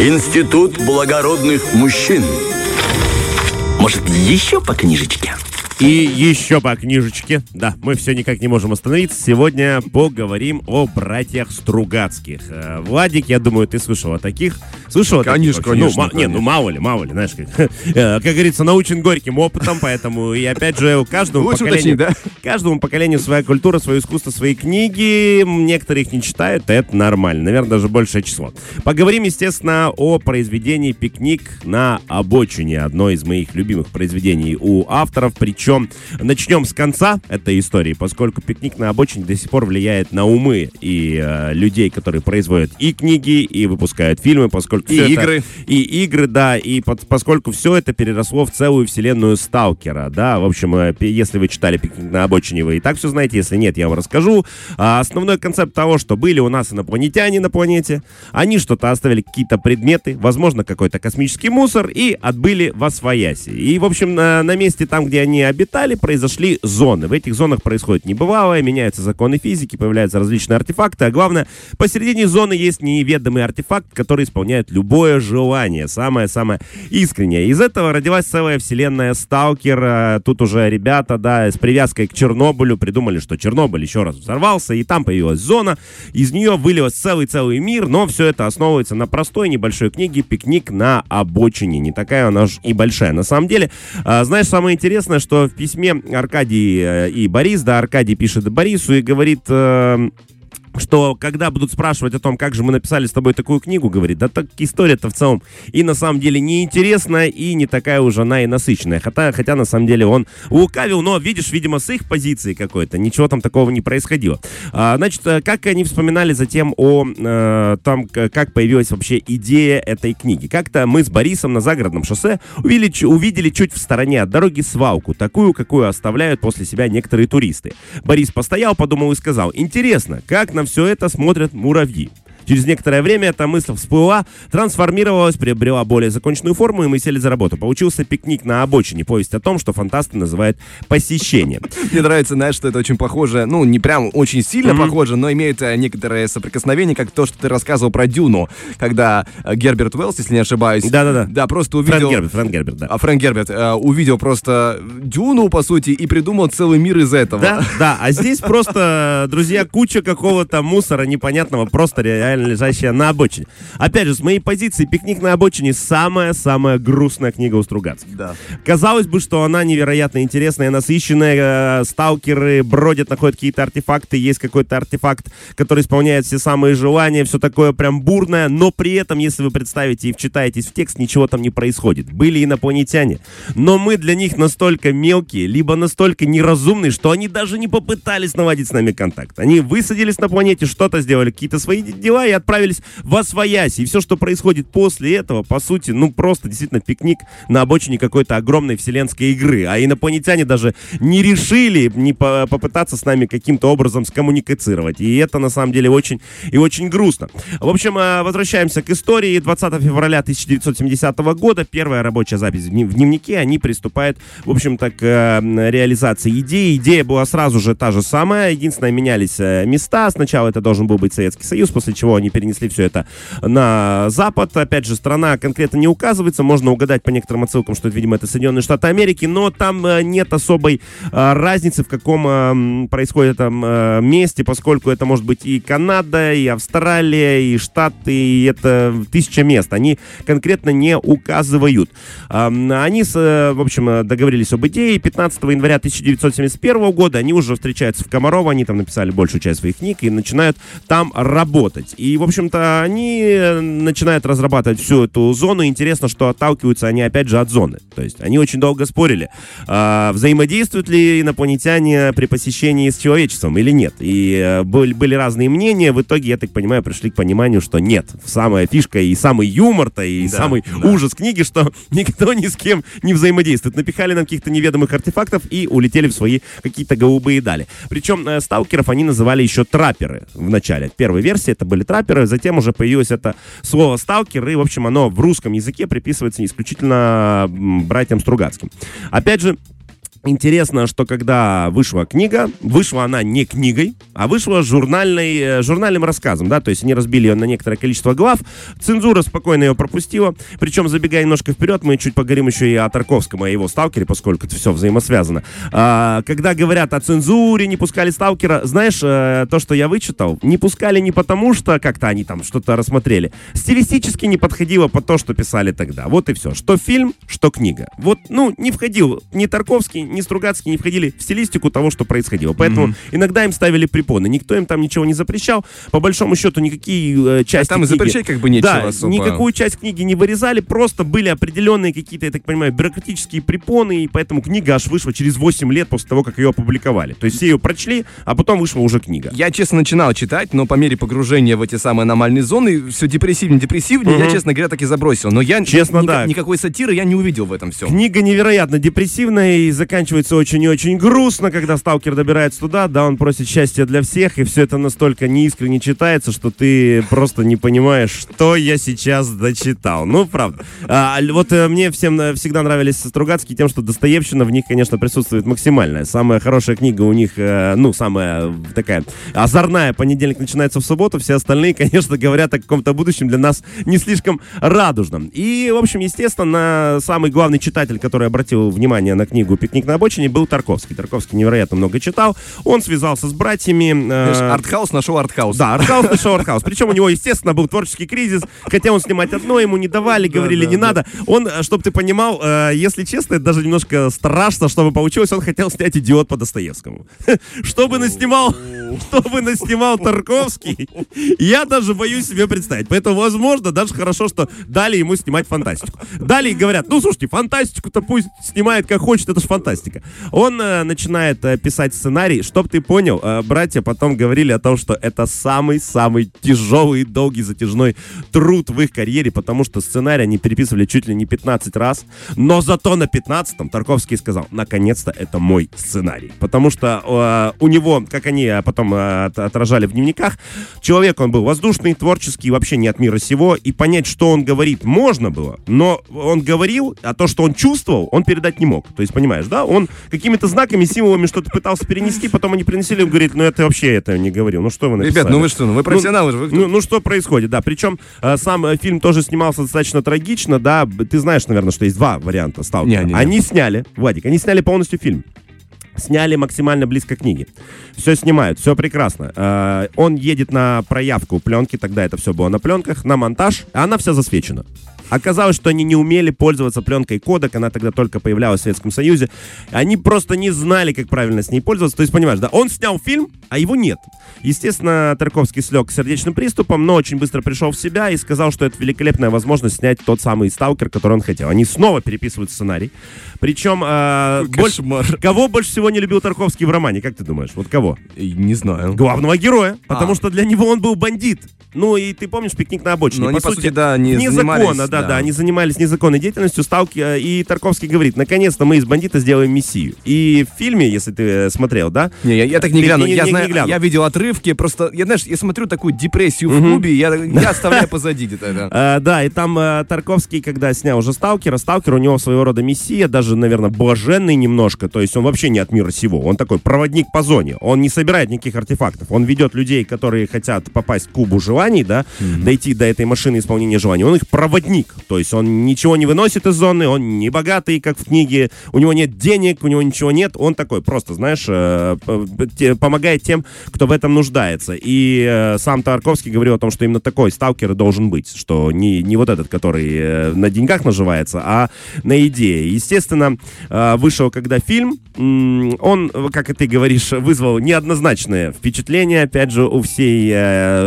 Институт благородных мужчин. Может, еще по книжечке? И еще по книжечке. Да, мы все никак не можем остановиться. Сегодня поговорим о братьях Стругацких. Э, Владик, я думаю, ты слышал о таких. Слышал о Конечно, таких? конечно, Ну, ма- не, ну мало ли, мало ли, знаешь, как, э, как говорится, научен горьким опытом, поэтому и опять же каждому Лучше поколению, уточнить, да? каждому поколению своя культура, свое искусство, свои книги. Некоторые их не читают, это нормально. Наверное, даже большее число. Поговорим, естественно, о произведении «Пикник на обочине». Одно из моих любимых произведений у авторов. Причем начнем с конца этой истории, поскольку «Пикник на обочине» до сих пор влияет на умы и э, людей, которые производят и книги, и выпускают фильмы, поскольку И это- игры. и игры, да, и под- поскольку все это переросло в целую вселенную Сталкера, да, в общем, э, если вы читали «Пикник на обочине», вы и так все знаете, если нет, я вам расскажу. А, основной концепт того, что были у нас инопланетяне на планете, они что-то оставили, какие-то предметы, возможно, какой-то космический мусор, и отбыли во свояси. И, в общем, на, на месте там, где они обитали, произошли зоны. В этих зонах происходит небывалое, меняются законы физики, появляются различные артефакты, а главное, посередине зоны есть неведомый артефакт, который исполняет любое желание, самое-самое искреннее. Из этого родилась целая вселенная Сталкер. Э, Тут уже ребята, да, с привязкой к Чернобылю придумали, что Чернобыль еще раз взорвался, и там появилась зона. Из нее вылилось целый-целый мир, но все это основывается на простой небольшой книге «Пикник на обочине». Не такая она уж и большая. На самом деле, а, знаешь, самое интересное, что в письме Аркадий э, и Борис, да, Аркадий пишет Борису и говорит... э, что когда будут спрашивать о том, как же мы написали с тобой такую книгу, говорит, да так история-то в целом и на самом деле неинтересная, и не такая уже она и насыщенная. Хотя, хотя на самом деле он лукавил, но видишь, видимо, с их позиции какой-то, ничего там такого не происходило. А, значит, э, как они вспоминали затем о э, том, как появилась вообще идея этой книги. Как-то мы с Борисом на загородном шоссе увидели, увидели чуть в стороне от дороги свалку, такую, какую оставляют после себя некоторые туристы. Борис постоял, подумал и сказал, интересно, как на все это смотрят муравьи. Через некоторое время эта мысль всплыла, трансформировалась, приобрела более законченную форму, и мы сели за работу. Получился пикник на обочине, повесть о том, что фантасты называют посещением. Мне нравится, знаешь, что это очень похоже, ну, не прям очень сильно похоже, но имеет э, некоторое соприкосновение, как то, что ты рассказывал про Дюну, когда э, Герберт Уэллс, если не ошибаюсь, Да-да-да. да, просто Фрэнк увидел... Герберт, Фрэнк Герберт, да. А Фрэнк Герберт э, увидел просто Дюну, по сути, и придумал целый мир из этого. Да, да, а здесь просто, друзья, куча какого-то мусора непонятного, просто реально лежащая на обочине. Опять же, с моей позиции, «Пикник на обочине» самая-самая грустная книга у Стругацких. Да. Казалось бы, что она невероятно интересная, насыщенная, э, сталкеры бродят, находят какие-то артефакты, есть какой-то артефакт, который исполняет все самые желания, все такое прям бурное, но при этом, если вы представите и вчитаетесь в текст, ничего там не происходит. Были инопланетяне, но мы для них настолько мелкие, либо настолько неразумные, что они даже не попытались наладить с нами контакт. Они высадились на планете, что-то сделали, какие-то свои дела и отправились в Освояси. И все, что происходит после этого, по сути, ну просто действительно пикник на обочине какой-то огромной вселенской игры. А инопланетяне даже не решили не по- попытаться с нами каким-то образом скоммуницировать. И это на самом деле очень и очень грустно. В общем, э, возвращаемся к истории. 20 февраля 1970 года, первая рабочая запись в дневнике, они приступают, в общем-то, к э, реализации идеи. Идея была сразу же та же самая, единственное, менялись э, места. Сначала это должен был быть Советский Союз, после чего они перенесли все это на Запад. Опять же, страна конкретно не указывается, можно угадать по некоторым отсылкам, что, видимо, это Соединенные Штаты Америки, но там э, нет особой э, разницы, в каком э, происходит там месте, поскольку это может быть и Канада, и Австралия, и Штаты, и это тысяча мест. Они конкретно не указывают. Они, в общем, договорились об идее. 15 января 1971 года они уже встречаются в Комарово, они там написали большую часть своих книг и начинают там работать. И, в общем-то, они начинают разрабатывать всю эту зону. Интересно, что отталкиваются они, опять же, от зоны. То есть они очень долго спорили, а, взаимодействуют ли инопланетяне при посещении с человечеством или нет. И э, были, были разные мнения. В итоге, я так понимаю, пришли к пониманию, что нет. Самая фишка и самый юмор-то, и Да, самый да. ужас книги, что никто ни с кем не взаимодействует. Напихали нам каких-то неведомых артефактов и улетели в свои какие-то голубые дали. Причем э, сталкеров они называли еще трапперы в начале. Первой версии это были трапперы, затем уже появилось это слово сталкер, и, в общем, оно в русском языке приписывается исключительно братьям Стругацким. Опять же, Интересно, что когда вышла книга, вышла она не книгой, а вышла журнальной, э, журнальным рассказом, да, то есть они разбили ее на некоторое количество глав, цензура спокойно ее пропустила, причем, забегая немножко вперед, мы чуть поговорим еще и о Тарковском, о его сталкере, поскольку это все взаимосвязано. А, когда говорят о цензуре, не пускали сталкера, знаешь, э, то, что я вычитал, не пускали не потому, что как-то они там что-то рассмотрели, стилистически не подходило по то, что писали тогда. Вот и все. Что фильм, что книга. Вот, ну, не входил ни Тарковский, ни Стругацкий не входили в стилистику того, что происходило. Поэтому mm-hmm. иногда им ставили препоны. Никто им там ничего не запрещал. По большому счету никакие э, части а там книги... запрещать как бы нечего Да, особо. никакую часть книги не вырезали, просто были определенные какие-то, я так понимаю, бюрократические препоны, и поэтому книга аж вышла через 8 лет после того, как ее опубликовали. То есть все ее прочли, а потом вышла уже книга. Я, честно, начинал читать, но по мере погружения в эти самые аномальные зоны все депрессивнее, депрессивнее, Мгм. я, честно говоря, так и забросил. Но я Честно, ни- да. никакой сатиры я не увидел в этом всем. Книга невероятно депрессивная и заканчивается очень и очень грустно, когда сталкер добирается туда, да, он просит счастья для всех, и все это настолько неискренне читается, что ты просто не понимаешь, что я сейчас дочитал. Ну, правда. А, вот э, мне всем э, всегда нравились Стругацкие тем, что Достоевщина в них, конечно, присутствует максимально. Самая хорошая книга у них, э, ну, самая такая озорная, понедельник начинается в субботу, все остальные, конечно, говорят о каком-то будущем для нас не слишком радужном. И, в общем, естественно, самый главный читатель, который обратил внимание на книгу «Пикник на обочине», был Тарковский. Тарковский невероятно много читал. Он связался с братьями. э, артхаус нашел артхаус. да, артхаус нашел артхаус. Причем у него, естественно, был творческий кризис. Хотя он снимать одно, ему не давали, говорили, не надо. Он, чтобы ты понимал, э, если честно, это даже немножко страшно, чтобы получилось, он хотел снять «Идиот» по Достоевскому. Чтобы наснимал, чтобы наснимал Тарковский, я даже боюсь себе представить. Поэтому, возможно, даже хорошо, что дали ему снимать фантастику. Дали и говорят, ну, слушайте, фантастику-то пусть снимает как хочет, это же фантастика. Он э, начинает э, писать сценарий. Чтоб ты понял, э, братья потом говорили о том, что это самый-самый тяжелый, долгий, затяжной труд в их карьере, потому что сценарий они переписывали чуть ли не 15 раз, но зато на 15-м Тарковский сказал, наконец-то это мой сценарий. Потому что у него, как они потом от- отражали в дневниках, человек он был воздушный, творческий, вообще не от мира сего, и понять, что он говорит, можно было, но он говорил, а то, что он чувствовал, он передать не мог. То есть, понимаешь, да, он какими-то знаками, символами что-то пытался перенести, потом они принесли, он говорит, ну это вообще это не говорил, ну что вы написали? Ребят, ну вы что, ну вы профессионалы же. вы? Ну, ну что происходит, да. Причем э, сам э, фильм тоже снимался достаточно трагично, да. Ты знаешь, наверное, что есть два варианта «Сталкера». Не-не-не. Они сняли, Владик, они сняли полностью фильм. Сняли максимально близко к книге. Все снимают, все прекрасно. Э, он едет на проявку пленки, тогда это все было на пленках, на монтаж, а она вся засвечена. Оказалось, что они не умели пользоваться пленкой кодек, она тогда только появлялась в Советском Союзе. Они просто не знали, как правильно с ней пользоваться. То есть, понимаешь, да, он снял фильм, а его нет. Естественно, Тарковский слег сердечным приступом, но очень быстро пришел в себя и сказал, что это великолепная возможность снять тот самый «Сталкер», который он хотел. Они снова переписывают сценарий. Причем, э, больше, кого больше всего не любил Тарковский в романе, как ты думаешь? Вот кого? И Не знаю. Главного героя, потому А. что для него он был бандит. Ну и ты помнишь пикник на обочине? Но они, по сути, да, не незаконно, занимались, да, да. да, они занимались незаконной деятельностью. Сталки, э, и Тарковский говорит, наконец-то мы из бандита сделаем мессию. И в фильме, если ты э, смотрел, да, Не, я, я так не гляну. я не- знаю, не глянул. я видел отрывки, просто, я знаешь, я смотрю такую депрессию в клубе, я, я оставляю позади это. Э, да, и там Тарковский, когда снял уже Сталкера, Сталкер у него своего рода мессия, даже, наверное, блаженный немножко, то есть он вообще не от мира сего, он такой проводник по зоне, он не собирает никаких артефактов, он ведет людей, которые хотят попасть к кубу желаний, да, дойти до этой машины исполнения желаний, он их проводник, то есть он ничего не выносит из зоны, он не богатый, как в книге, у него нет денег, у него ничего нет, он такой просто, знаешь, э, помогает тем, кто в этом нуждается. И э, сам Тарковский говорил о том, что именно такой сталкер должен быть, что не, не вот этот, который э, на деньгах наживается, а на идее. Естественно, вышел когда фильм, он, как и ты говоришь, вызвал неоднозначное впечатление, опять же, у всей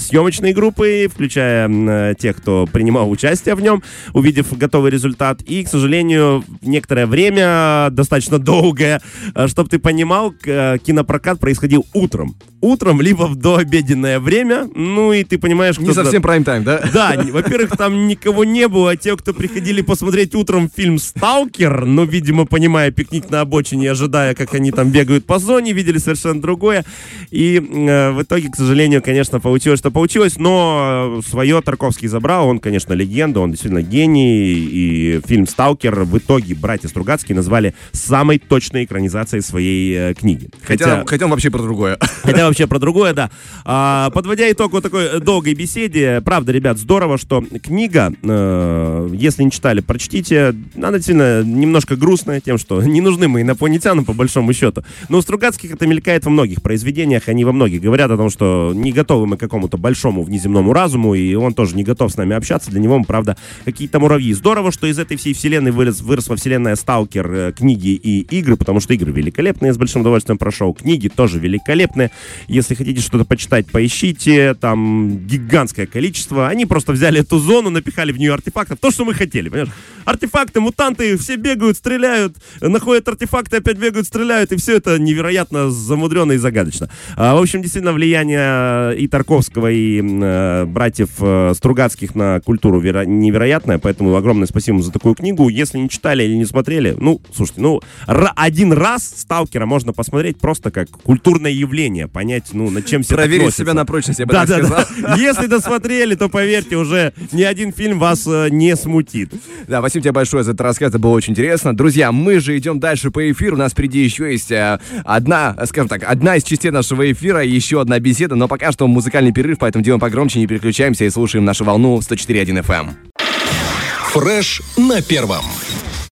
съемочной группы, включая тех, кто принимал участие в нем, увидев готовый результат. И, к сожалению, некоторое время, достаточно долгое, чтобы ты понимал, э, кинопрокат происходил утром. Утром, либо в дообеденное время, ну и ты понимаешь, Не кто-то- совсем прайм-тайм, да? да, не- во-первых, там никого не было, а те, кто приходили посмотреть утром фильм «Сталкер», ну, видимо, понимая пикник на обочине, ожидая, как они там бегают по зоне, видели совершенно другое. И э, в итоге, к сожалению, конечно, получилось, что получилось, но свое Тарковский забрал, он, конечно, легенда, он действительно действительно гений, и фильм «Сталкер» в итоге братья Стругацкие назвали самой точной экранизацией своей э, книги. Хотя, хотя он вообще про другое. Хотя вообще про другое, да. А, подводя итог вот такой долгой беседе, правда, ребят, здорово, что книга, э, если не читали, прочтите. Она действительно немножко грустная тем, что не нужны мы инопланетянам, по большому счету. Но у Стругацких это мелькает во многих произведениях, они во многих говорят о том, что не готовы мы к какому-то большому внеземному разуму, и он тоже не готов с нами общаться. Для него мы, правда, какие-то муравьи. Здорово, что из этой всей вселенной вырос, выросла вселенная Сталкер, э, книги и игры, потому что игры великолепные, с большим удовольствием прошел. Книги тоже великолепные. Если хотите что-то почитать, поищите. Там гигантское количество. Они просто взяли эту зону, напихали в нее артефактов. То, что мы хотели, понимаешь? Артефакты, мутанты, все бегают, стреляют, находят артефакты, опять бегают, стреляют, и все это невероятно замудренно и загадочно. А, в общем, действительно, влияние и Тарковского, и э, братьев э, Стругацких на культуру веро- невероятное, поэтому огромное спасибо за такую книгу. Если не читали или не смотрели, ну, слушайте, ну, один раз «Сталкера» можно посмотреть просто как культурное явление, понять, ну, над чем все Проверить себя на прочность, я бы да, так да, сказал. да. Если досмотрели, то поверьте, уже ни один фильм вас э, не смутит. Да, спасибо тебе большое за этот рассказ, это было очень интересно. Друзья, мы же идем дальше по эфиру, у нас впереди еще есть э, одна, э, скажем так, одна из частей нашего эфира, еще одна беседа, но пока что музыкальный перерыв, поэтому делаем погромче, не переключаемся и слушаем нашу волну 104.1 FM. Фреш на первом.